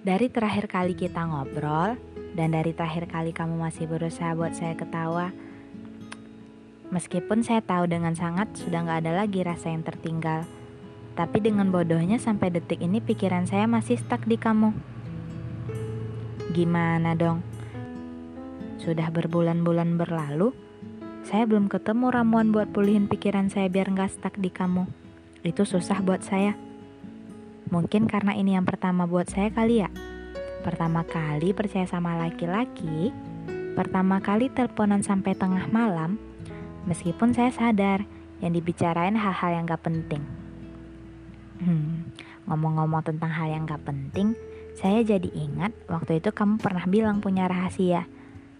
Dari terakhir kali kita ngobrol, dan dari terakhir kali kamu masih berusaha buat saya ketawa, meskipun saya tahu dengan sangat sudah nggak ada lagi rasa yang tertinggal, tapi dengan bodohnya sampai detik ini pikiran saya masih stuck di kamu. Gimana dong? Sudah berbulan-bulan berlalu, saya belum ketemu ramuan buat pulihin pikiran saya biar nggak stuck di kamu. Itu susah buat saya. Mungkin karena ini yang pertama buat saya kali ya. Pertama kali percaya sama laki-laki, pertama kali teleponan sampai tengah malam, meskipun saya sadar yang dibicarain hal-hal yang gak penting. Hmm, ngomong-ngomong tentang hal yang gak penting, saya jadi ingat waktu itu kamu pernah bilang punya rahasia.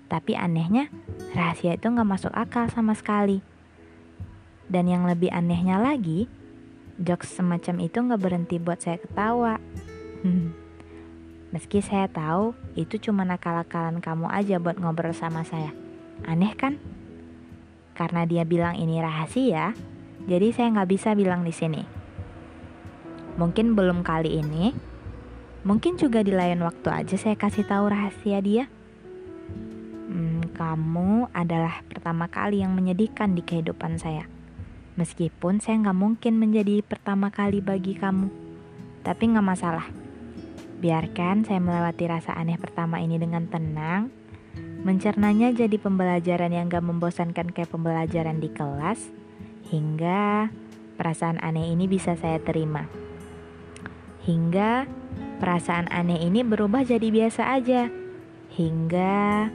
Tapi anehnya, rahasia itu gak masuk akal sama sekali. Dan yang lebih anehnya lagi, jokes semacam itu nggak berhenti buat saya ketawa. Meski saya tahu itu cuma nakal-nakalan kamu aja buat ngobrol sama saya. Aneh kan? Karena dia bilang ini rahasia, jadi saya nggak bisa bilang di sini. Mungkin belum kali ini, mungkin juga di lain waktu aja saya kasih tahu rahasia dia. Hmm, kamu adalah pertama kali yang menyedihkan di kehidupan saya. Meskipun saya nggak mungkin menjadi pertama kali bagi kamu, tapi nggak masalah. Biarkan saya melewati rasa aneh pertama ini dengan tenang, mencernanya jadi pembelajaran yang gak membosankan kayak pembelajaran di kelas, hingga perasaan aneh ini bisa saya terima. Hingga perasaan aneh ini berubah jadi biasa aja, hingga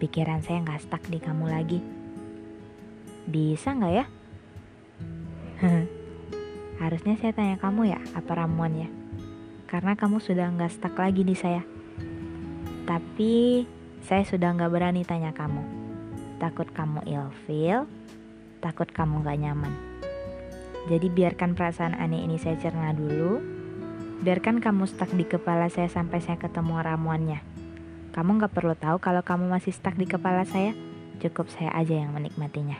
pikiran saya nggak stuck di kamu lagi. Bisa nggak ya? Harusnya saya tanya kamu ya, apa ramuannya? Karena kamu sudah nggak stuck lagi di saya. Tapi saya sudah nggak berani tanya kamu. Takut kamu ilfeel, takut kamu nggak nyaman. Jadi biarkan perasaan aneh ini saya cerna dulu. Biarkan kamu stuck di kepala saya sampai saya ketemu ramuannya. Kamu nggak perlu tahu kalau kamu masih stuck di kepala saya. Cukup saya aja yang menikmatinya.